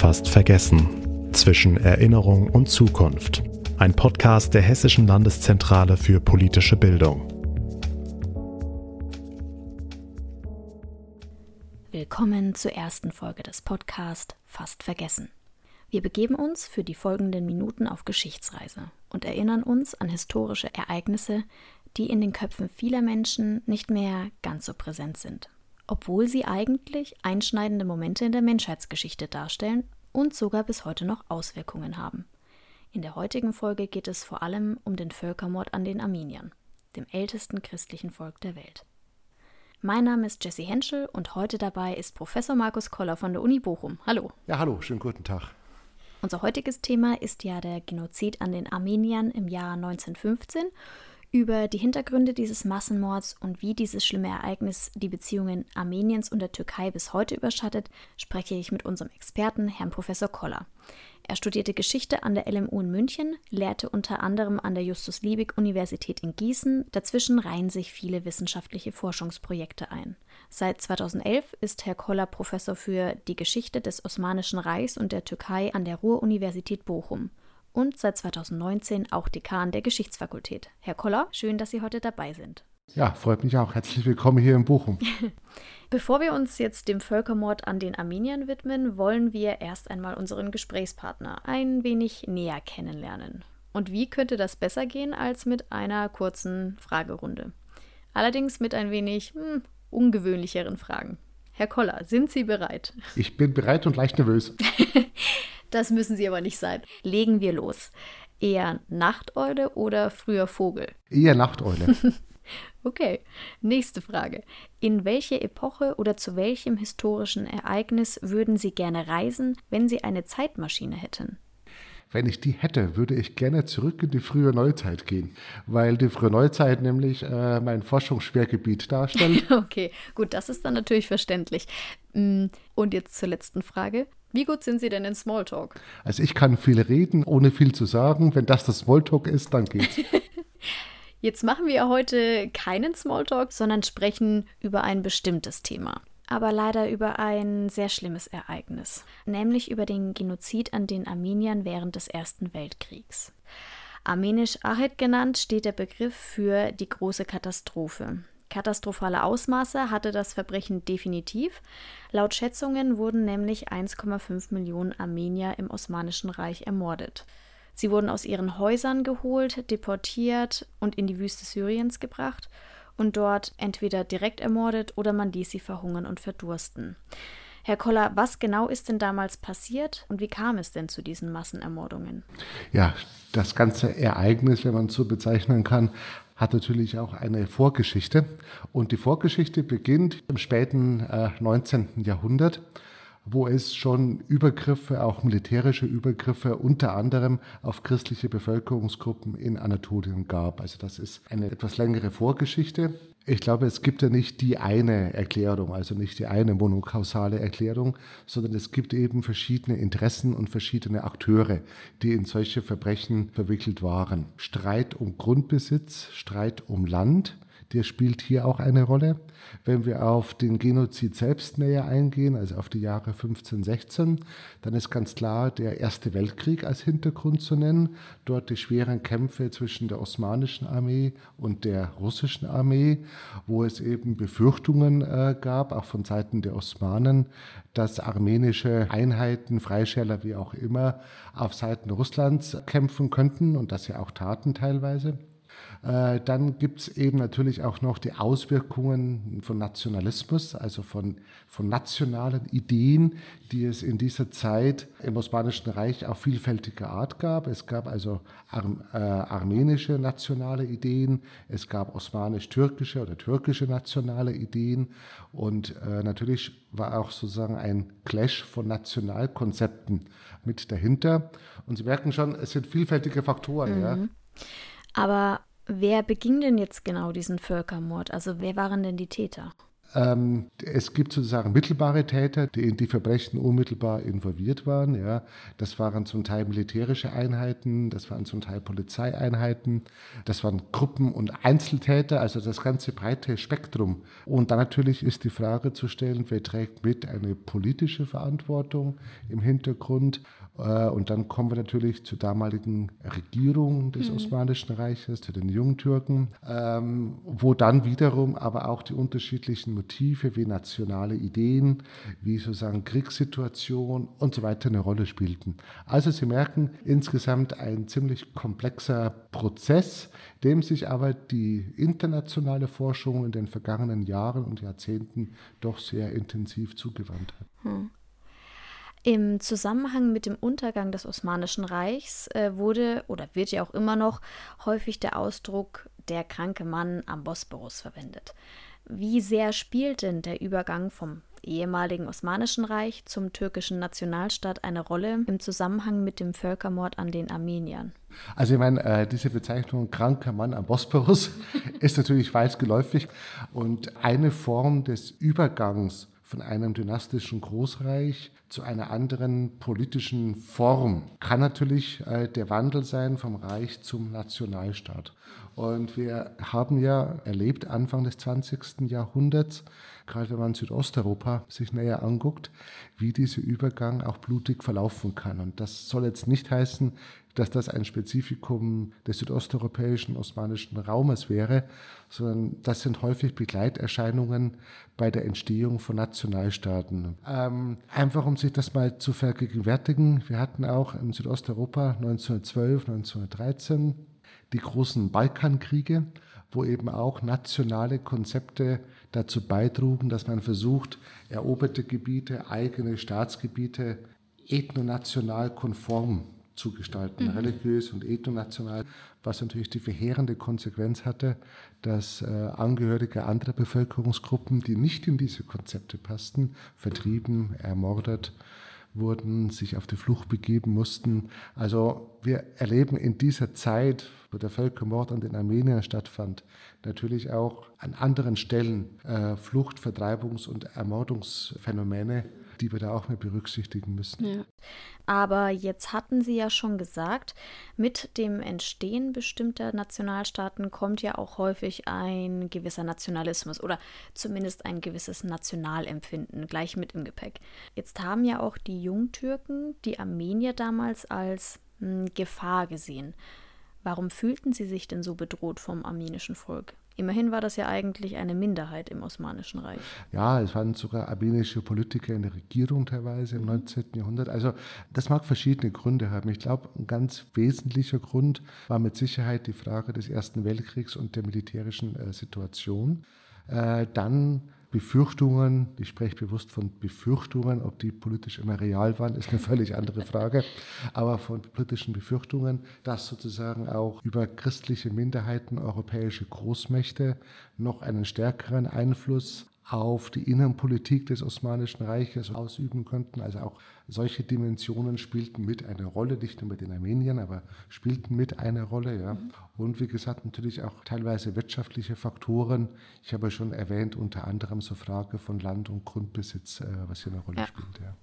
Fast vergessen. Zwischen Erinnerung und Zukunft. Ein Podcast der Hessischen Landeszentrale für politische Bildung. Willkommen zur ersten Folge des Podcasts Fast vergessen. Wir begeben uns für die folgenden Minuten auf Geschichtsreise und erinnern uns an historische Ereignisse, die in den Köpfen vieler Menschen nicht mehr ganz so präsent sind obwohl sie eigentlich einschneidende Momente in der Menschheitsgeschichte darstellen und sogar bis heute noch Auswirkungen haben. In der heutigen Folge geht es vor allem um den Völkermord an den Armeniern, dem ältesten christlichen Volk der Welt. Mein Name ist Jesse Henschel und heute dabei ist Professor Markus Koller von der Uni Bochum. Hallo. Ja, hallo, schönen guten Tag. Unser heutiges Thema ist ja der Genozid an den Armeniern im Jahr 1915 über die Hintergründe dieses Massenmords und wie dieses schlimme Ereignis die Beziehungen Armeniens und der Türkei bis heute überschattet, spreche ich mit unserem Experten, Herrn Professor Koller. Er studierte Geschichte an der LMU in München, lehrte unter anderem an der Justus-Liebig-Universität in Gießen. Dazwischen reihen sich viele wissenschaftliche Forschungsprojekte ein. Seit 2011 ist Herr Koller Professor für die Geschichte des Osmanischen Reichs und der Türkei an der Ruhr-Universität Bochum und seit 2019 auch Dekan der Geschichtsfakultät. Herr Koller, schön, dass Sie heute dabei sind. Ja, freut mich auch. Herzlich willkommen hier in Bochum. Bevor wir uns jetzt dem Völkermord an den Armeniern widmen, wollen wir erst einmal unseren Gesprächspartner ein wenig näher kennenlernen. Und wie könnte das besser gehen als mit einer kurzen Fragerunde? Allerdings mit ein wenig hm, ungewöhnlicheren Fragen. Herr Koller, sind Sie bereit? Ich bin bereit und leicht nervös. Das müssen Sie aber nicht sein. Legen wir los. Eher Nachteule oder früher Vogel? Eher Nachteule. okay, nächste Frage. In welche Epoche oder zu welchem historischen Ereignis würden Sie gerne reisen, wenn Sie eine Zeitmaschine hätten? Wenn ich die hätte, würde ich gerne zurück in die frühe Neuzeit gehen, weil die frühe Neuzeit nämlich äh, mein Forschungsschwergebiet darstellt. okay, gut, das ist dann natürlich verständlich. Mm, und jetzt zur letzten Frage. Wie gut sind Sie denn in Smalltalk? Also ich kann viel reden, ohne viel zu sagen. Wenn das das Smalltalk ist, dann geht's. Jetzt machen wir heute keinen Smalltalk, sondern sprechen über ein bestimmtes Thema. Aber leider über ein sehr schlimmes Ereignis, nämlich über den Genozid an den Armeniern während des Ersten Weltkriegs. Armenisch Ahed genannt steht der Begriff für die große Katastrophe. Katastrophale Ausmaße hatte das Verbrechen definitiv. Laut Schätzungen wurden nämlich 1,5 Millionen Armenier im Osmanischen Reich ermordet. Sie wurden aus ihren Häusern geholt, deportiert und in die Wüste Syriens gebracht und dort entweder direkt ermordet oder man ließ sie verhungern und verdursten. Herr Koller, was genau ist denn damals passiert und wie kam es denn zu diesen Massenermordungen? Ja, das ganze Ereignis, wenn man es so bezeichnen kann, hat natürlich auch eine Vorgeschichte. Und die Vorgeschichte beginnt im späten äh, 19. Jahrhundert wo es schon Übergriffe, auch militärische Übergriffe, unter anderem auf christliche Bevölkerungsgruppen in Anatolien gab. Also das ist eine etwas längere Vorgeschichte. Ich glaube, es gibt ja nicht die eine Erklärung, also nicht die eine monokausale Erklärung, sondern es gibt eben verschiedene Interessen und verschiedene Akteure, die in solche Verbrechen verwickelt waren. Streit um Grundbesitz, Streit um Land, der spielt hier auch eine Rolle. Wenn wir auf den Genozid selbst näher eingehen, also auf die Jahre 15, 16, dann ist ganz klar der Erste Weltkrieg als Hintergrund zu nennen. Dort die schweren Kämpfe zwischen der osmanischen Armee und der russischen Armee, wo es eben Befürchtungen äh, gab, auch von Seiten der Osmanen, dass armenische Einheiten, Freischärler wie auch immer, auf Seiten Russlands kämpfen könnten und das ja auch taten teilweise. Äh, dann gibt es eben natürlich auch noch die Auswirkungen von Nationalismus, also von, von nationalen Ideen, die es in dieser Zeit im Osmanischen Reich auf vielfältige Art gab. Es gab also äh, armenische nationale Ideen, es gab osmanisch-türkische oder türkische nationale Ideen und äh, natürlich war auch sozusagen ein Clash von Nationalkonzepten mit dahinter. Und Sie merken schon, es sind vielfältige Faktoren. Mhm. Ja. Aber Wer beging denn jetzt genau diesen Völkermord? Also wer waren denn die Täter? Ähm, es gibt sozusagen mittelbare Täter, die in die Verbrechen unmittelbar involviert waren. Ja. Das waren zum Teil militärische Einheiten, das waren zum Teil Polizeieinheiten, das waren Gruppen und Einzeltäter, also das ganze breite Spektrum. Und dann natürlich ist die Frage zu stellen, wer trägt mit eine politische Verantwortung im Hintergrund äh, und dann kommen wir natürlich zur damaligen Regierung des mhm. Osmanischen Reiches, zu den Jungtürken, ähm, wo dann wiederum aber auch die unterschiedlichen Motive wie nationale Ideen, wie sozusagen Kriegssituation und so weiter eine Rolle spielten. Also Sie merken insgesamt ein ziemlich komplexer Prozess, dem sich aber die internationale Forschung in den vergangenen Jahren und Jahrzehnten doch sehr intensiv zugewandt hat. Hm. Im Zusammenhang mit dem Untergang des Osmanischen Reichs äh, wurde oder wird ja auch immer noch häufig der Ausdruck der kranke Mann am Bosporus verwendet. Wie sehr spielt denn der Übergang vom ehemaligen Osmanischen Reich zum türkischen Nationalstaat eine Rolle im Zusammenhang mit dem Völkermord an den Armeniern? Also ich meine, äh, diese Bezeichnung kranker Mann am Bosporus ist natürlich weit geläufig und eine Form des Übergangs von einem dynastischen Großreich zu einer anderen politischen Form kann natürlich äh, der Wandel sein vom Reich zum Nationalstaat. Und wir haben ja erlebt, Anfang des 20. Jahrhunderts, gerade wenn man Südosteuropa sich näher anguckt, wie dieser Übergang auch blutig verlaufen kann. Und das soll jetzt nicht heißen, dass das ein Spezifikum des südosteuropäischen osmanischen Raumes wäre, sondern das sind häufig Begleiterscheinungen bei der Entstehung von Nationalstaaten. Ähm, einfach um sich das mal zu vergegenwärtigen, wir hatten auch in Südosteuropa 1912, 1913 die großen Balkankriege, wo eben auch nationale Konzepte dazu beitrugen, dass man versucht, eroberte Gebiete, eigene Staatsgebiete ethnonational konform zu gestalten, mhm. religiös und ethnonational, was natürlich die verheerende Konsequenz hatte, dass äh, Angehörige anderer Bevölkerungsgruppen, die nicht in diese Konzepte passten, vertrieben, ermordet wurden, sich auf die Flucht begeben mussten. Also wir erleben in dieser Zeit, wo der Völkermord an den Armeniern stattfand, natürlich auch an anderen Stellen äh, Flucht-, Vertreibungs- und Ermordungsphänomene, die wir da auch mit berücksichtigen müssen. Ja. Aber jetzt hatten Sie ja schon gesagt, mit dem Entstehen bestimmter Nationalstaaten kommt ja auch häufig ein gewisser Nationalismus oder zumindest ein gewisses Nationalempfinden gleich mit im Gepäck. Jetzt haben ja auch die Jungtürken die Armenier damals als mh, hm, Gefahr gesehen. Warum fühlten sie sich denn so bedroht vom armenischen Volk? Immerhin war das ja eigentlich eine Minderheit im Osmanischen Reich. Ja, es waren sogar armenische Politiker in der Regierung teilweise im 19. Mhm. Jahrhundert. Also das mag verschiedene Gründe haben. Ich glaube, ein ganz wesentlicher Grund war mit Sicherheit die Frage des Ersten Weltkriegs und der militärischen äh, Situation. Äh, dann Befürchtungen, ich spreche bewusst von Befürchtungen, ob die politisch immer real waren, ist eine völlig andere Frage, aber von politischen Befürchtungen, dass sozusagen auch über christliche Minderheiten europäische Großmächte noch einen stärkeren Einfluss auf die Innenpolitik des Osmanischen Reiches ausüben könnten. Also auch solche Dimensionen spielten mit eine Rolle, nicht nur mit den Armeniern, aber spielten mit eine Rolle. Ja. Und wie gesagt, natürlich auch teilweise wirtschaftliche Faktoren. Ich habe schon erwähnt, unter anderem so Frage von Land- und Grundbesitz, äh, was hier eine Rolle ja. spielt. Ja.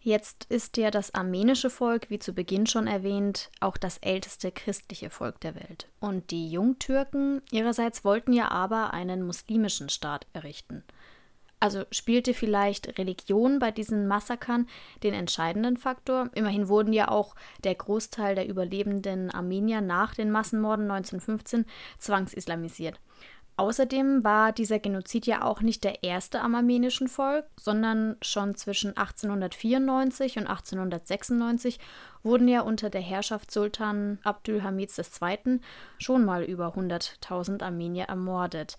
Jetzt ist ja das armenische Volk, wie zu Beginn schon erwähnt, auch das älteste christliche Volk der Welt. Und die Jungtürken ihrerseits wollten ja aber einen muslimischen Staat errichten. Also spielte vielleicht Religion bei diesen Massakern den entscheidenden Faktor? Immerhin wurden ja auch der Großteil der überlebenden Armenier nach den Massenmorden 1915 zwangsislamisiert. Außerdem war dieser Genozid ja auch nicht der erste am armenischen Volk, sondern schon zwischen 1894 und 1896 wurden ja unter der Herrschaft Sultan Abdülhamids II. schon mal über 100.000 Armenier ermordet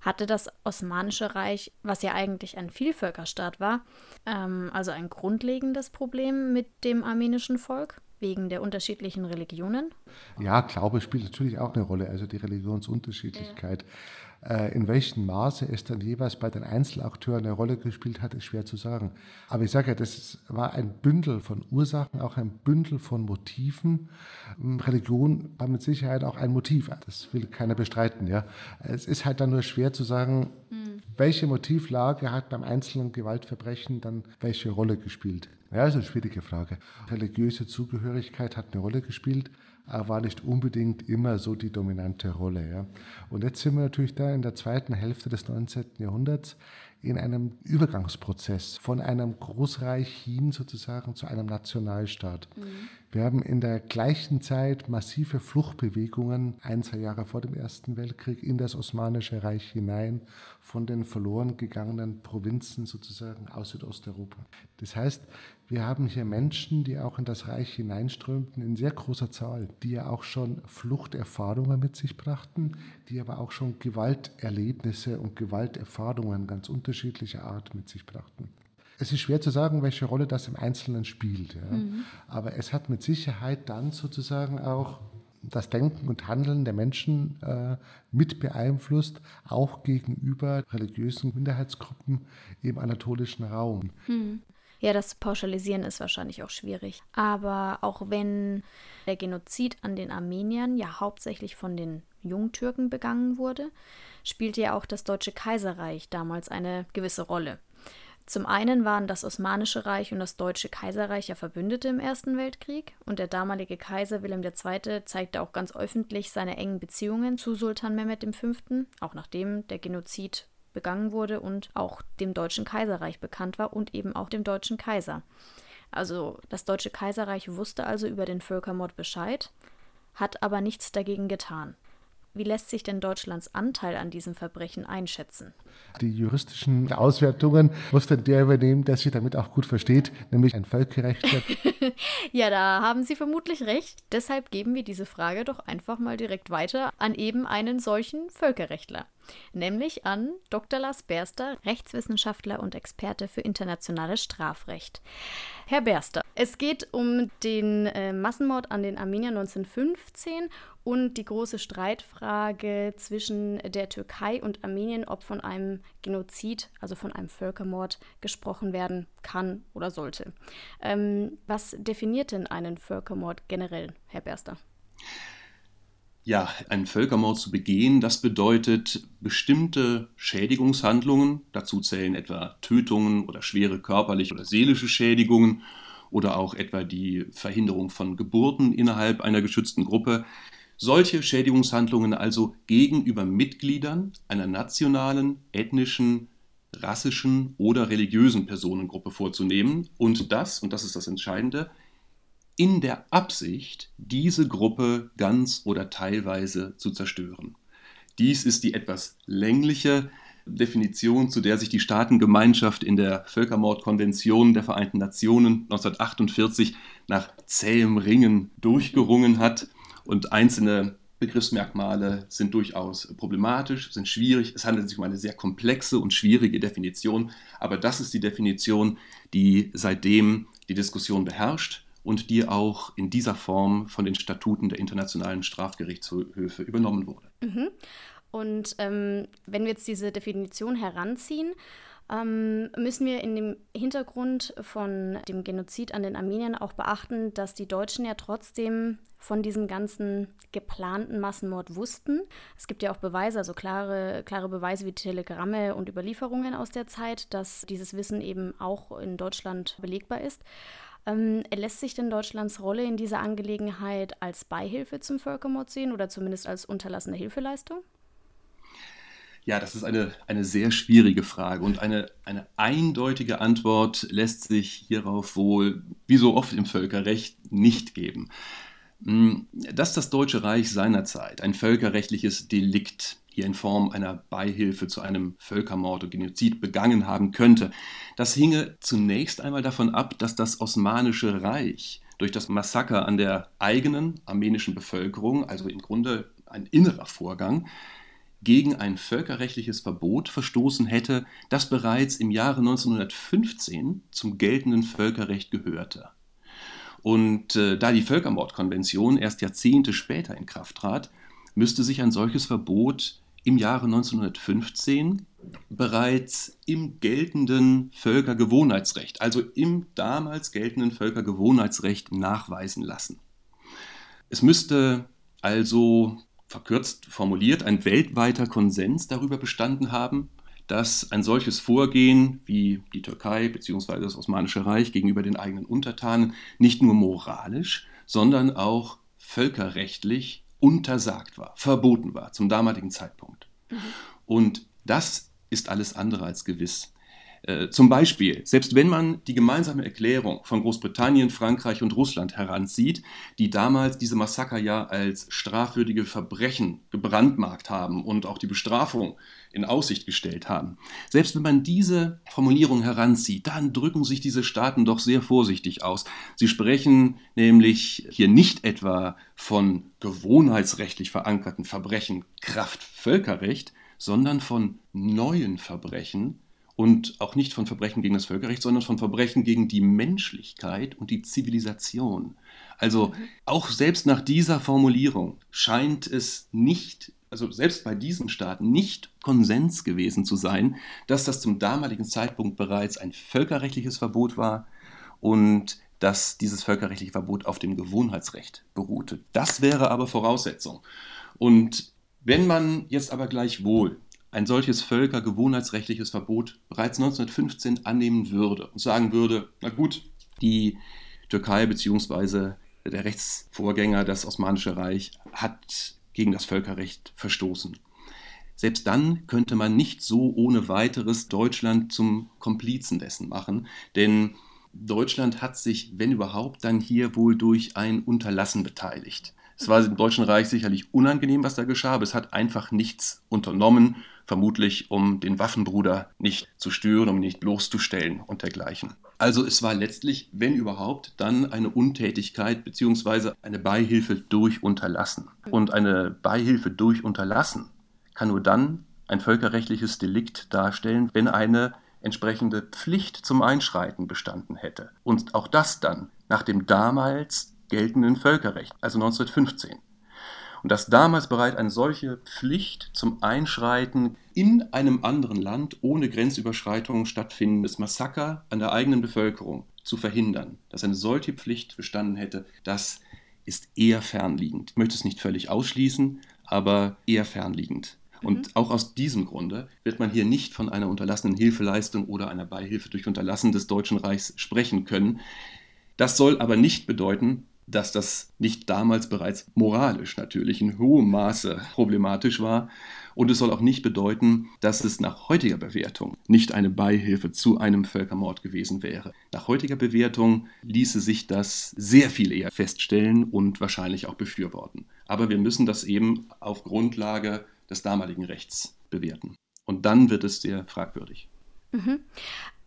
hatte das Osmanische Reich, was ja eigentlich ein Vielvölkerstaat war, ähm, also ein grundlegendes Problem mit dem armenischen Volk wegen der unterschiedlichen Religionen? Ja, Glaube spielt natürlich auch eine Rolle, also die Religionsunterschiedlichkeit. Ja. Äh, in welchem Maße es dann jeweils bei den Einzelakteuren eine Rolle gespielt hat, ist schwer zu sagen. Aber ich sage ja, das war ein Bündel von Ursachen, auch ein Bündel von Motiven. Ähm, Religion war mit Sicherheit auch ein Motiv. Das will keiner bestreiten. Ja. Es ist halt dann nur schwer zu sagen, mhm. welche Motivlage hat beim einzelnen Gewaltverbrechen dann welche Rolle gespielt? Ja, ist eine schwierige Frage. Religiöse Zugehörigkeit hat eine Rolle gespielt, aber war nicht unbedingt immer so die dominante Rolle. Ja. Und jetzt sind wir natürlich da in der zweiten Hälfte des 19. Jahrhunderts in einem Übergangsprozess von einem Großreich hin sozusagen zu einem Nationalstaat. Mhm. Wir haben in der gleichen Zeit massive Fluchtbewegungen, ein, zwei Jahre vor dem Ersten Weltkrieg, in das Osmanische Reich hinein, von den verloren gegangenen Provinzen sozusagen aus Südosteuropa. Das heißt, wir haben hier Menschen, die auch in das Reich hineinströmten, in sehr großer Zahl, die ja auch schon Fluchterfahrungen mit sich brachten, die aber auch schon Gewalterlebnisse und Gewalterfahrungen ganz unterschiedlicher Art mit sich brachten. Es ist schwer zu sagen, welche Rolle das im Einzelnen spielt. Ja. Mhm. Aber es hat mit Sicherheit dann sozusagen auch das Denken und Handeln der Menschen äh, mit beeinflusst, auch gegenüber religiösen Minderheitsgruppen im anatolischen Raum. Mhm. Ja, das Pauschalisieren ist wahrscheinlich auch schwierig. Aber auch wenn der Genozid an den Armeniern ja hauptsächlich von den Jungtürken begangen wurde, spielte ja auch das Deutsche Kaiserreich damals eine gewisse Rolle. Zum einen waren das Osmanische Reich und das Deutsche Kaiserreich ja Verbündete im Ersten Weltkrieg und der damalige Kaiser Wilhelm II. zeigte auch ganz öffentlich seine engen Beziehungen zu Sultan Mehmed V., auch nachdem der Genozid begangen wurde und auch dem Deutschen Kaiserreich bekannt war und eben auch dem Deutschen Kaiser. Also das Deutsche Kaiserreich wusste also über den Völkermord Bescheid, hat aber nichts dagegen getan. Wie lässt sich denn Deutschlands Anteil an diesem Verbrechen einschätzen? Die juristischen Auswertungen muss dann der übernehmen, der sich damit auch gut versteht, nämlich ein Völkerrechtler. ja, da haben Sie vermutlich recht. Deshalb geben wir diese Frage doch einfach mal direkt weiter an eben einen solchen Völkerrechtler nämlich an Dr. Lars Berster, Rechtswissenschaftler und Experte für internationales Strafrecht. Herr Berster, es geht um den äh, Massenmord an den Armeniern 1915 und die große Streitfrage zwischen der Türkei und Armenien, ob von einem Genozid, also von einem Völkermord, gesprochen werden kann oder sollte. Ähm, was definiert denn einen Völkermord generell, Herr Berster? Ja, einen Völkermord zu begehen, das bedeutet bestimmte Schädigungshandlungen, dazu zählen etwa Tötungen oder schwere körperliche oder seelische Schädigungen oder auch etwa die Verhinderung von Geburten innerhalb einer geschützten Gruppe. Solche Schädigungshandlungen also gegenüber Mitgliedern einer nationalen, ethnischen, rassischen oder religiösen Personengruppe vorzunehmen und das, und das ist das Entscheidende, in der Absicht, diese Gruppe ganz oder teilweise zu zerstören. Dies ist die etwas längliche Definition, zu der sich die Staatengemeinschaft in der Völkermordkonvention der Vereinten Nationen 1948 nach zähem Ringen durchgerungen hat. Und einzelne Begriffsmerkmale sind durchaus problematisch, sind schwierig. Es handelt sich um eine sehr komplexe und schwierige Definition, aber das ist die Definition, die seitdem die Diskussion beherrscht und die auch in dieser Form von den Statuten der internationalen Strafgerichtshöfe übernommen wurde. Mhm. Und ähm, wenn wir jetzt diese Definition heranziehen, ähm, müssen wir in dem Hintergrund von dem Genozid an den Armeniern auch beachten, dass die Deutschen ja trotzdem von diesem ganzen geplanten Massenmord wussten. Es gibt ja auch Beweise, also klare, klare Beweise wie Telegramme und Überlieferungen aus der Zeit, dass dieses Wissen eben auch in Deutschland belegbar ist. Ähm, lässt sich denn Deutschlands Rolle in dieser Angelegenheit als Beihilfe zum Völkermord sehen oder zumindest als unterlassene Hilfeleistung? Ja, das ist eine, eine sehr schwierige Frage und eine, eine eindeutige Antwort lässt sich hierauf wohl, wie so oft im Völkerrecht, nicht geben. Hm, dass das Deutsche Reich seinerzeit ein völkerrechtliches Delikt hier in Form einer Beihilfe zu einem Völkermord und Genozid begangen haben könnte. Das hinge zunächst einmal davon ab, dass das Osmanische Reich durch das Massaker an der eigenen armenischen Bevölkerung, also im Grunde ein innerer Vorgang, gegen ein völkerrechtliches Verbot verstoßen hätte, das bereits im Jahre 1915 zum geltenden Völkerrecht gehörte. Und äh, da die Völkermordkonvention erst Jahrzehnte später in Kraft trat, müsste sich ein solches Verbot im Jahre 1915 bereits im geltenden Völkergewohnheitsrecht, also im damals geltenden Völkergewohnheitsrecht nachweisen lassen. Es müsste also verkürzt formuliert ein weltweiter Konsens darüber bestanden haben, dass ein solches Vorgehen wie die Türkei bzw. das Osmanische Reich gegenüber den eigenen Untertanen nicht nur moralisch, sondern auch völkerrechtlich untersagt war, verboten war zum damaligen Zeitpunkt. Mhm. Und das ist alles andere als gewiss. Äh, zum Beispiel, selbst wenn man die gemeinsame Erklärung von Großbritannien, Frankreich und Russland heranzieht, die damals diese Massaker ja als strafwürdige Verbrechen gebrandmarkt haben und auch die Bestrafung in Aussicht gestellt haben. Selbst wenn man diese Formulierung heranzieht, dann drücken sich diese Staaten doch sehr vorsichtig aus. Sie sprechen nämlich hier nicht etwa von gewohnheitsrechtlich verankerten Verbrechen Kraft Völkerrecht, sondern von neuen Verbrechen, und auch nicht von Verbrechen gegen das Völkerrecht, sondern von Verbrechen gegen die Menschlichkeit und die Zivilisation. Also mhm. auch selbst nach dieser Formulierung scheint es nicht, also selbst bei diesen Staaten nicht Konsens gewesen zu sein, dass das zum damaligen Zeitpunkt bereits ein völkerrechtliches Verbot war und dass dieses völkerrechtliche Verbot auf dem Gewohnheitsrecht beruhte. Das wäre aber Voraussetzung. Und wenn man jetzt aber gleichwohl ein solches völkergewohnheitsrechtliches Verbot bereits 1915 annehmen würde und sagen würde, na gut, die Türkei bzw. der Rechtsvorgänger, das Osmanische Reich, hat gegen das Völkerrecht verstoßen. Selbst dann könnte man nicht so ohne weiteres Deutschland zum Komplizen dessen machen, denn Deutschland hat sich, wenn überhaupt, dann hier wohl durch ein Unterlassen beteiligt. Es war dem Deutschen Reich sicherlich unangenehm, was da geschah, aber es hat einfach nichts unternommen, vermutlich um den Waffenbruder nicht zu stören, um ihn nicht bloßzustellen und dergleichen. Also es war letztlich, wenn überhaupt, dann eine Untätigkeit bzw. eine Beihilfe durch Unterlassen. Und eine Beihilfe durch Unterlassen kann nur dann ein völkerrechtliches Delikt darstellen, wenn eine entsprechende Pflicht zum Einschreiten bestanden hätte. Und auch das dann nach dem damals geltenden Völkerrecht, also 1915 und dass damals bereits eine solche Pflicht zum Einschreiten in einem anderen Land ohne Grenzüberschreitungen stattfindendes Massaker an der eigenen Bevölkerung zu verhindern, dass eine solche Pflicht bestanden hätte, das ist eher fernliegend. Ich möchte es nicht völlig ausschließen, aber eher fernliegend. Und mhm. auch aus diesem Grunde wird man hier nicht von einer unterlassenen Hilfeleistung oder einer Beihilfe durch Unterlassen des Deutschen Reichs sprechen können. Das soll aber nicht bedeuten, dass das nicht damals bereits moralisch natürlich in hohem Maße problematisch war. Und es soll auch nicht bedeuten, dass es nach heutiger Bewertung nicht eine Beihilfe zu einem Völkermord gewesen wäre. Nach heutiger Bewertung ließe sich das sehr viel eher feststellen und wahrscheinlich auch befürworten. Aber wir müssen das eben auf Grundlage des damaligen Rechts bewerten. Und dann wird es sehr fragwürdig. Mhm.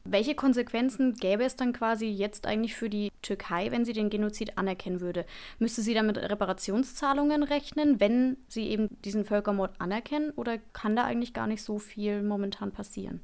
Welche Konsequenzen gäbe es dann quasi jetzt eigentlich für die Türkei, wenn sie den Genozid anerkennen würde? Müsste sie damit Reparationszahlungen rechnen, wenn sie eben diesen Völkermord anerkennen? Oder kann da eigentlich gar nicht so viel momentan passieren?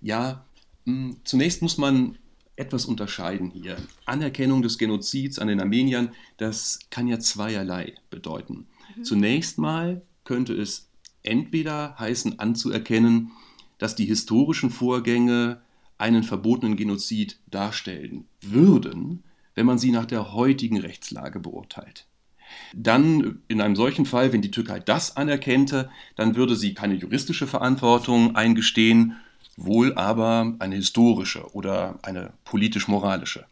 Ja, hm, zunächst muss man etwas unterscheiden hier. Anerkennung des Genozids an den Armeniern, das kann ja zweierlei bedeuten. Mhm. Zunächst mal könnte es entweder heißen anzuerkennen, dass die historischen Vorgänge einen verbotenen Genozid darstellen würden, wenn man sie nach der heutigen Rechtslage beurteilt. Dann in einem solchen Fall, wenn die Türkei das anerkennte, dann würde sie keine juristische Verantwortung eingestehen, wohl aber eine historische oder eine politisch-moralische.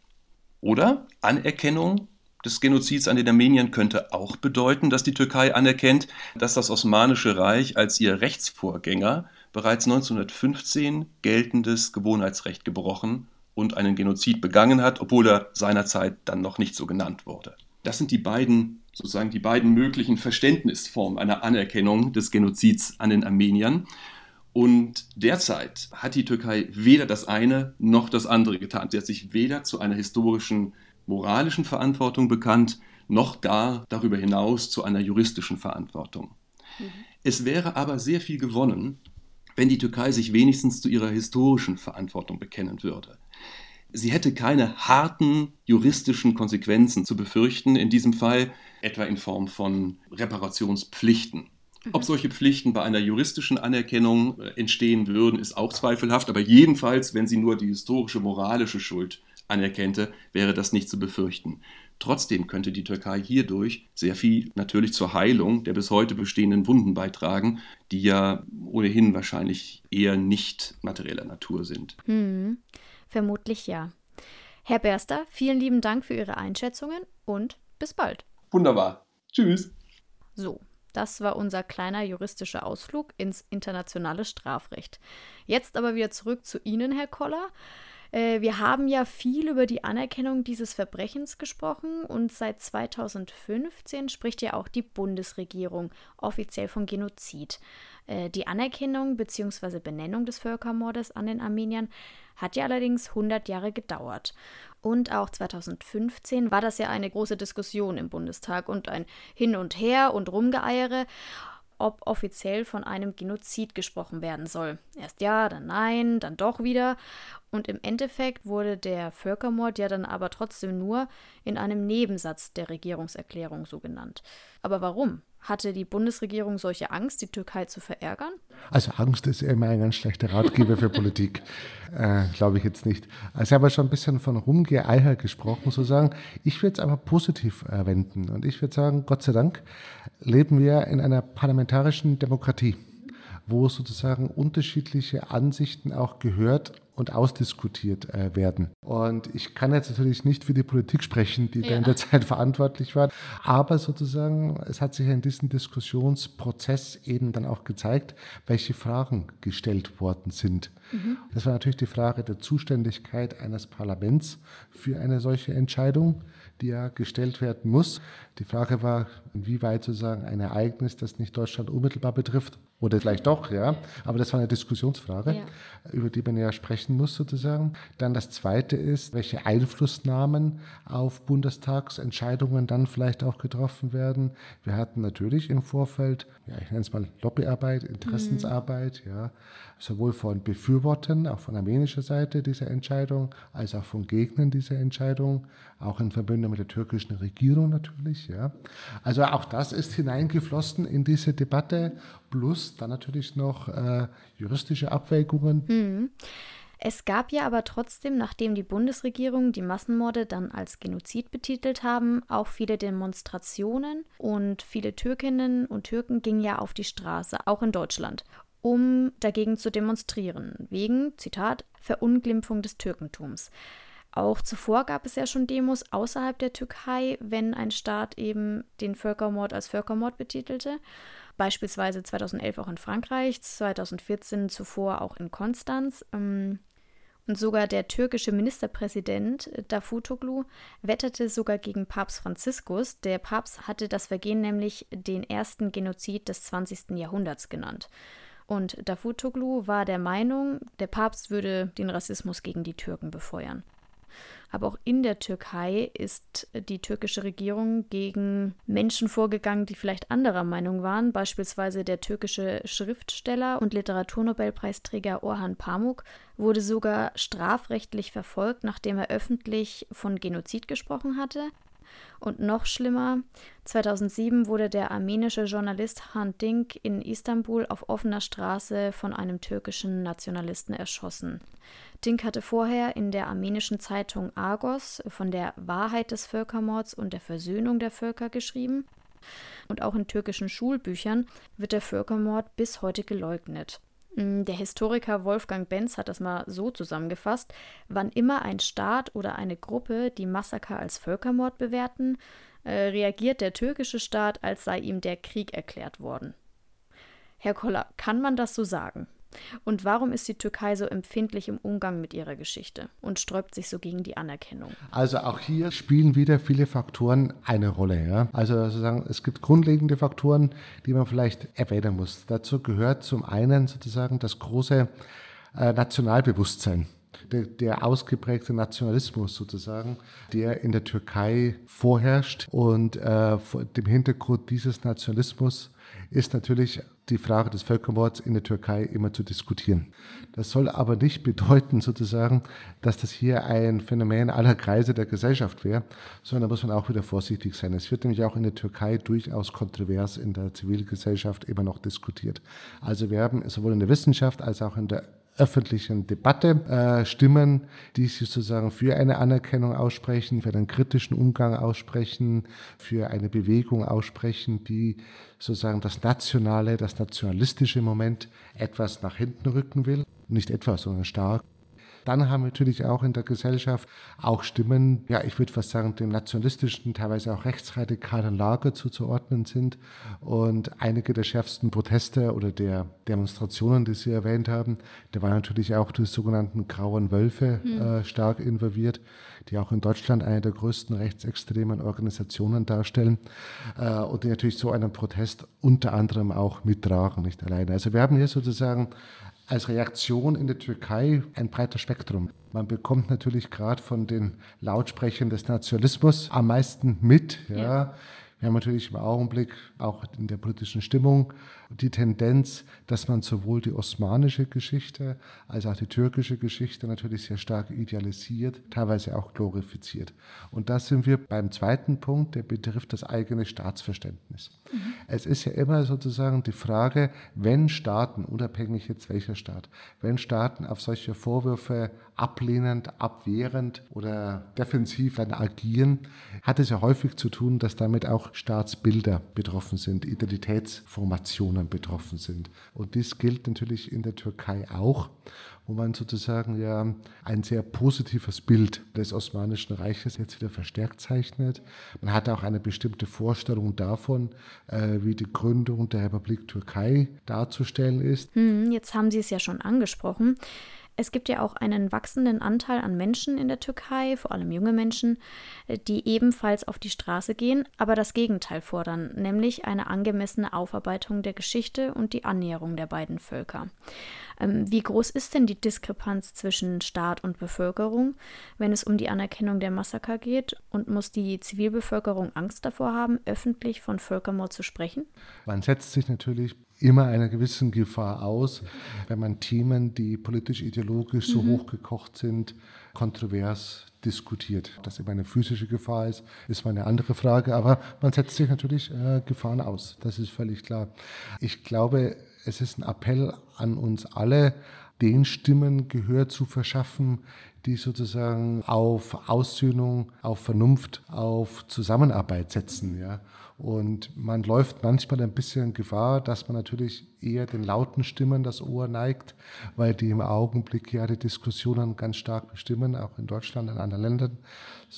Oder Anerkennung des Genozids an den Armeniern könnte auch bedeuten, dass die Türkei anerkennt, dass das Osmanische Reich als ihr Rechtsvorgänger bereits 1915 geltendes Gewohnheitsrecht gebrochen und einen Genozid begangen hat, obwohl er seinerzeit dann noch nicht so genannt wurde. Das sind die beiden sozusagen die beiden möglichen Verständnisformen einer Anerkennung des Genozids an den Armeniern. Und derzeit hat die Türkei weder das eine noch das andere getan. Sie hat sich weder zu einer historischen moralischen Verantwortung bekannt, noch gar darüber hinaus zu einer juristischen Verantwortung. Mhm. Es wäre aber sehr viel gewonnen, wenn die Türkei sich wenigstens zu ihrer historischen Verantwortung bekennen würde. Sie hätte keine harten juristischen Konsequenzen zu befürchten, in diesem Fall etwa in Form von Reparationspflichten. Ob mhm. solche Pflichten bei einer juristischen Anerkennung äh, entstehen würden, ist auch zweifelhaft, aber jedenfalls, wenn sie nur die historische moralische Schuld anerkennte, wäre das nicht zu befürchten. Trotzdem könnte die Türkei hierdurch sehr viel natürlich zur Heilung der bis heute bestehenden Wunden beitragen, die ja ohnehin wahrscheinlich eher nicht materieller Natur sind. Hm, vermutlich ja. Herr Berster, vielen lieben Dank für Ihre Einschätzungen und bis bald. Wunderbar. Tschüss. So, das war unser kleiner juristischer Ausflug ins internationale Strafrecht. Jetzt aber wieder zurück zu Ihnen, Herr Koller. Äh, wir haben ja viel über die Anerkennung dieses Verbrechens gesprochen und seit 2015 spricht ja auch die Bundesregierung offiziell von Genozid. Äh, die Anerkennung bzw. Benennung des Völkermordes an den Armeniern hat ja allerdings 100 Jahre gedauert. Und auch 2015 war das ja eine große Diskussion im Bundestag und ein Hin und Her und Rumgeeiere ob offiziell von einem Genozid gesprochen werden soll. Erst ja, dann nein, dann doch wieder. Und im Endeffekt wurde der Völkermord ja dann aber trotzdem nur in einem Nebensatz der Regierungserklärung so genannt. Aber warum? Hatte die Bundesregierung solche Angst, die Türkei zu verärgern? Also Angst ist immer ein ganz schlechter Ratgeber für Politik. Äh, Glaube ich jetzt nicht. Also ich habe schon ein bisschen von Rumgeeier gesprochen, sozusagen. Ich würde es aber positiv äh, wenden. Und ich würde sagen, Gott sei Dank leben wir in einer parlamentarischen Demokratie wo sozusagen unterschiedliche Ansichten auch gehört und ausdiskutiert äh, werden. Und ich kann jetzt natürlich nicht für die Politik sprechen, die ja. da in der Zeit verantwortlich war, aber sozusagen, es hat sich in diesem Diskussionsprozess eben dann auch gezeigt, welche Fragen gestellt worden sind. Mhm. Das war natürlich die Frage der Zuständigkeit eines Parlaments für eine solche Entscheidung die ja gestellt werden muss. Die Frage war, inwieweit sozusagen ein Ereignis, das nicht Deutschland unmittelbar betrifft, oder vielleicht doch, ja. Aber das war eine Diskussionsfrage, ja. über die man ja sprechen muss, sozusagen. Dann das zweite ist, welche Einflussnahmen auf Bundestagsentscheidungen dann vielleicht auch getroffen werden. Wir hatten natürlich im Vorfeld, ja, ich nenne es mal Lobbyarbeit, Interessensarbeit, mhm. ja, sowohl von Befürwortern, auch von armenischer Seite dieser Entscheidung, als auch von Gegnern dieser Entscheidung, auch in Verbindung mit der türkischen Regierung natürlich, ja. Also auch das ist hineingeflossen in diese Debatte plus dann natürlich noch äh, juristische Abwägungen. Mhm. Es gab ja aber trotzdem, nachdem die Bundesregierung die Massenmorde dann als Genozid betitelt haben, auch viele Demonstrationen und viele Türkinnen und Türken gingen ja auf die Straße, auch in Deutschland, um dagegen zu demonstrieren, wegen, Zitat, Verunglimpfung des Türkentums. Auch zuvor gab es ja schon Demos außerhalb der Türkei, wenn ein Staat eben den Völkermord als Völkermord betitelte beispielsweise 2011 auch in Frankreich, 2014 zuvor auch in Konstanz. Ähm, und sogar der türkische Ministerpräsident Davutoglu wetterte sogar gegen Papst Franziskus. Der Papst hatte das Vergehen nämlich den ersten Genozid des 20. Jahrhunderts genannt. Und Davutoglu war der Meinung, der Papst würde den Rassismus gegen die Türken befeuern. Aber auch in der Türkei ist die türkische Regierung gegen Menschen vorgegangen, die vielleicht anderer Meinung waren. Beispielsweise der türkische Schriftsteller und Literaturnobelpreisträger Orhan Pamuk wurde sogar strafrechtlich verfolgt, nachdem er öffentlich von Genozid gesprochen hatte. Und noch schlimmer, 2007 wurde der armenische Journalist Han Dink in Istanbul auf offener Straße von einem türkischen Nationalisten erschossen. Dink hatte vorher in der armenischen Zeitung Argos von der Wahrheit des Völkermords und der Versöhnung der Völker geschrieben. Und auch in türkischen Schulbüchern wird der Völkermord bis heute geleugnet. Mm, der Historiker Wolfgang Benz hat das mal so zusammengefasst: Wann immer ein Staat oder eine Gruppe die Massaker als Völkermord bewerten, äh, reagiert der türkische Staat, als sei ihm der Krieg erklärt worden. Herr Koller, kann man das so sagen? Und warum ist die Türkei so empfindlich im Umgang mit ihrer Geschichte und sträubt sich so gegen die Anerkennung? Also auch hier spielen wieder viele Faktoren eine Rolle. Ja? Also sozusagen, es gibt grundlegende Faktoren, die man vielleicht erwähnen muss. Dazu gehört zum einen sozusagen das große äh, Nationalbewusstsein. Der, der, ausgeprägte Nationalismus sozusagen, der in der Türkei vorherrscht. Und äh, vor dem Hintergrund dieses Nationalismus ist natürlich die Frage des Völkermords in der Türkei immer zu diskutieren. Das soll aber nicht bedeuten, sozusagen, dass das hier ein Phänomen aller Kreise der Gesellschaft wäre, sondern da muss man auch wieder vorsichtig sein. Es wird nämlich auch in der Türkei durchaus kontrovers in der Zivilgesellschaft immer noch diskutiert. Also wir haben sowohl in der Wissenschaft als auch in der öffentlichen Debatte äh, Stimmen, die sich sozusagen für eine Anerkennung aussprechen, für einen kritischen Umgang aussprechen, für eine Bewegung aussprechen, die sozusagen das nationale, das nationalistische Moment etwas nach hinten rücken will. Nicht etwas, sondern stark. Dann haben wir natürlich auch in der Gesellschaft auch Stimmen, ja, ich würde fast sagen, dem nationalistischen, teilweise auch rechtsradikalen Lager zuzuordnen sind. Und einige der schärfsten Proteste oder der Demonstrationen, die Sie erwähnt haben, da waren natürlich auch die sogenannten Grauen Wölfe mhm. äh, stark involviert, die auch in Deutschland eine der größten rechtsextremen Organisationen darstellen äh, und die natürlich so einen Protest unter anderem auch mittragen, nicht alleine. Also wir haben hier sozusagen als Reaktion in der Türkei ein breiter Spektrum. Man bekommt natürlich gerade von den Lautsprechern des Nationalismus am meisten mit. Ja. ja. Wir haben natürlich im Augenblick auch in der politischen Stimmung die Tendenz, dass man sowohl die osmanische Geschichte als auch die türkische Geschichte natürlich sehr stark idealisiert, teilweise auch glorifiziert. Und da sind wir beim zweiten Punkt, der betrifft das eigene Staatsverständnis. Mhm. Es ist ja immer sozusagen die Frage, wenn Staaten, unabhängig jetzt welcher Staat, wenn Staaten auf solche Vorwürfe ablehnend, abwehrend oder defensiv agieren, hat es ja häufig zu tun, dass damit auch Staatsbilder betroffen sind, Identitätsformationen betroffen sind. Und dies gilt natürlich in der Türkei auch, wo man sozusagen ja ein sehr positives Bild des Osmanischen Reiches jetzt wieder verstärkt zeichnet. Man hat auch eine bestimmte Vorstellung davon, äh, wie die Gründung der Republik Türkei darzustellen ist. Hm, jetzt haben Sie es ja schon angesprochen. Es gibt ja auch einen wachsenden Anteil an Menschen in der Türkei, vor allem junge Menschen, die ebenfalls auf die Straße gehen, aber das Gegenteil fordern, nämlich eine angemessene Aufarbeitung der Geschichte und die Annäherung der beiden Völker. Ähm, wie groß ist denn die Diskrepanz zwischen Staat und Bevölkerung, wenn es um die Anerkennung der Massaker geht? Und muss die Zivilbevölkerung Angst davor haben, öffentlich von Völkermord zu sprechen? Man setzt sich natürlich immer einer gewissen Gefahr aus, wenn man Themen, die politisch-ideologisch so mhm. hochgekocht sind, kontrovers diskutiert. Dass immer eine physische Gefahr ist, ist mal eine andere Frage, aber man setzt sich natürlich äh, Gefahren aus. Das ist völlig klar. Ich glaube, es ist ein Appell an uns alle, den Stimmen Gehör zu verschaffen, die sozusagen auf Aussöhnung, auf Vernunft, auf Zusammenarbeit setzen. Ja. Und man läuft manchmal ein bisschen Gefahr, dass man natürlich eher den lauten Stimmen das Ohr neigt, weil die im Augenblick ja die Diskussionen ganz stark bestimmen, auch in Deutschland, in anderen Ländern.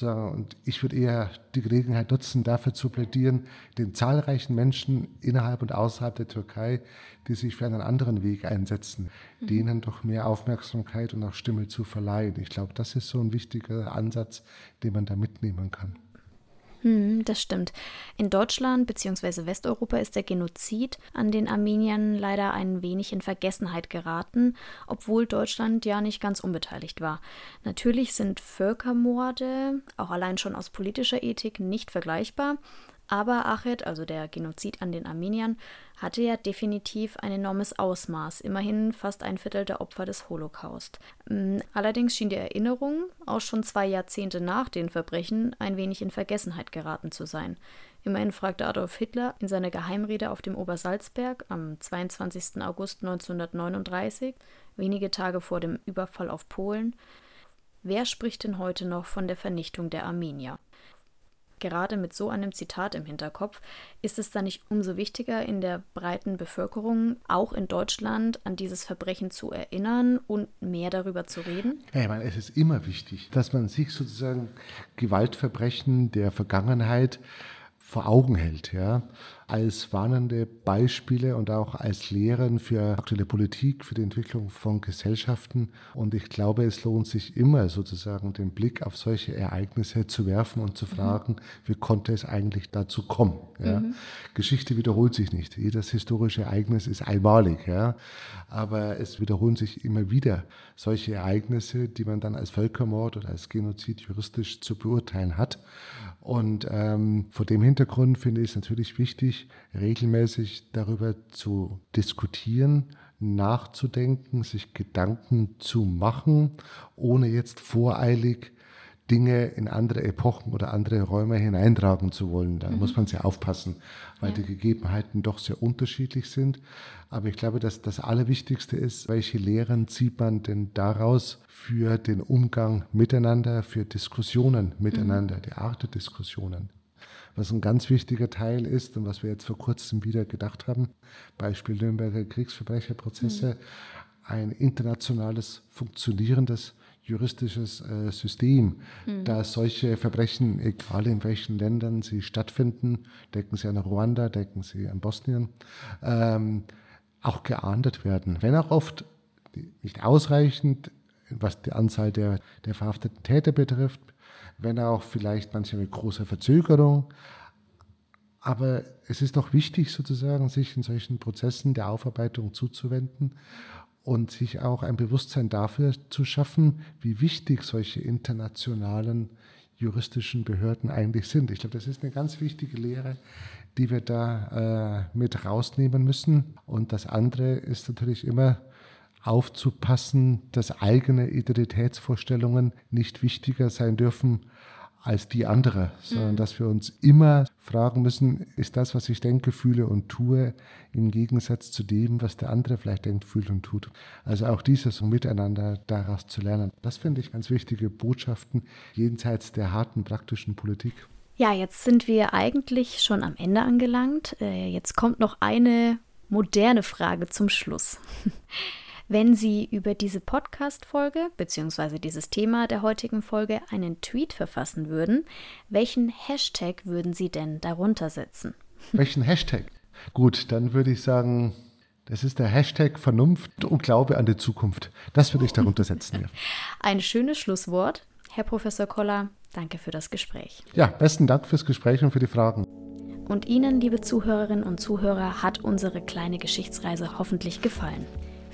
Und ich würde eher die Gelegenheit nutzen, dafür zu plädieren, den zahlreichen Menschen innerhalb und außerhalb der Türkei, die sich für einen anderen Weg einsetzen, mhm. denen doch mehr Aufmerksamkeit und auch Stimme zu verleihen. Ich glaube, das ist so ein wichtiger Ansatz, den man da mitnehmen kann. Hm, das stimmt. In Deutschland bzw. Westeuropa ist der Genozid an den Armeniern leider ein wenig in Vergessenheit geraten, obwohl Deutschland ja nicht ganz unbeteiligt war. Natürlich sind Völkermorde, auch allein schon aus politischer Ethik, nicht vergleichbar, aber Achet, also der Genozid an den Armeniern, hatte ja definitiv ein enormes Ausmaß, immerhin fast ein Viertel der Opfer des Holocaust. Mm, allerdings schien die Erinnerung, auch schon zwei Jahrzehnte nach den Verbrechen, ein wenig in Vergessenheit geraten zu sein. Immerhin fragte Adolf Hitler in seiner Geheimrede auf dem Obersalzberg am 22. August 1939, wenige Tage vor dem Überfall auf Polen, wer spricht denn heute noch von der Vernichtung der Armenier? Gerade mit so einem Zitat im Hinterkopf ist es dann nicht umso wichtiger, in der breiten Bevölkerung, auch in Deutschland, an dieses Verbrechen zu erinnern und mehr darüber zu reden? Ja, ich meine, es ist immer wichtig, dass man sich sozusagen Gewaltverbrechen der Vergangenheit vor Augen hält, ja, als warnende Beispiele und auch als Lehren für aktuelle Politik, für die Entwicklung von Gesellschaften. Und ich glaube, es lohnt sich immer sozusagen den Blick auf solche Ereignisse zu werfen und zu mhm. fragen, wie konnte es eigentlich dazu kommen? Ja? Mhm. Geschichte wiederholt sich nicht. Jedes historische Ereignis ist einmalig, ja, aber es wiederholen sich immer wieder solche Ereignisse, die man dann als Völkermord oder als Genozid juristisch zu beurteilen hat. Und ähm, vor dem Hintergrund finde ich es natürlich wichtig, regelmäßig darüber zu diskutieren, nachzudenken, sich Gedanken zu machen, ohne jetzt voreilig Dinge in andere Epochen oder andere Räume hineintragen zu wollen. Da mhm. muss man sehr aufpassen, weil ja. die Gegebenheiten doch sehr unterschiedlich sind. Aber ich glaube, dass das Allerwichtigste ist, welche Lehren zieht man denn daraus für den Umgang miteinander, für Diskussionen miteinander, mhm. die Art der Diskussionen. Was ein ganz wichtiger Teil ist und was wir jetzt vor kurzem wieder gedacht haben, Beispiel Nürnberger Kriegsverbrecherprozesse, mhm. ein internationales, funktionierendes juristisches äh, System, mhm. da solche Verbrechen, egal in welchen Ländern sie stattfinden, denken Sie an Ruanda, denken Sie an Bosnien, ähm, auch geahndet werden. Wenn auch oft nicht ausreichend, was die Anzahl der, der verhafteten Täter betrifft, wenn auch vielleicht manchmal mit großer Verzögerung. Aber es ist doch wichtig, sozusagen, sich in solchen Prozessen der Aufarbeitung zuzuwenden und sich auch ein Bewusstsein dafür zu schaffen, wie wichtig solche internationalen juristischen Behörden eigentlich sind. Ich glaube, das ist eine ganz wichtige Lehre, die wir da äh, mit rausnehmen müssen. Und das andere ist natürlich immer aufzupassen, dass eigene Identitätsvorstellungen nicht wichtiger sein dürfen als die andere, sondern mhm. dass wir uns immer fragen müssen, ist das, was ich denke, fühle und tue, im Gegensatz zu dem, was der andere vielleicht denkt, fühlt und tut. Also auch dieses Miteinander daraus zu lernen. Das finde ich ganz wichtige Botschaften jenseits der harten praktischen Politik. Ja, jetzt sind wir eigentlich schon am Ende angelangt. Äh, jetzt kommt noch eine moderne Frage zum Schluss. Wenn Sie über diese Podcast-Folge bzw. dieses Thema der heutigen Folge einen Tweet verfassen würden, welchen Hashtag würden Sie denn darunter setzen? Welchen Hashtag? Gut, dann würde ich sagen, das ist der Hashtag Vernunft und Glaube an die Zukunft. Das würde ich darunter setzen. Ja. Ein schönes Schlusswort. Herr Professor Koller, danke für das Gespräch. Ja, besten Dank fürs Gespräch und für die Fragen. Und Ihnen, liebe Zuhörerinnen und Zuhörer, hat unsere kleine Geschichtsreise hoffentlich gefallen.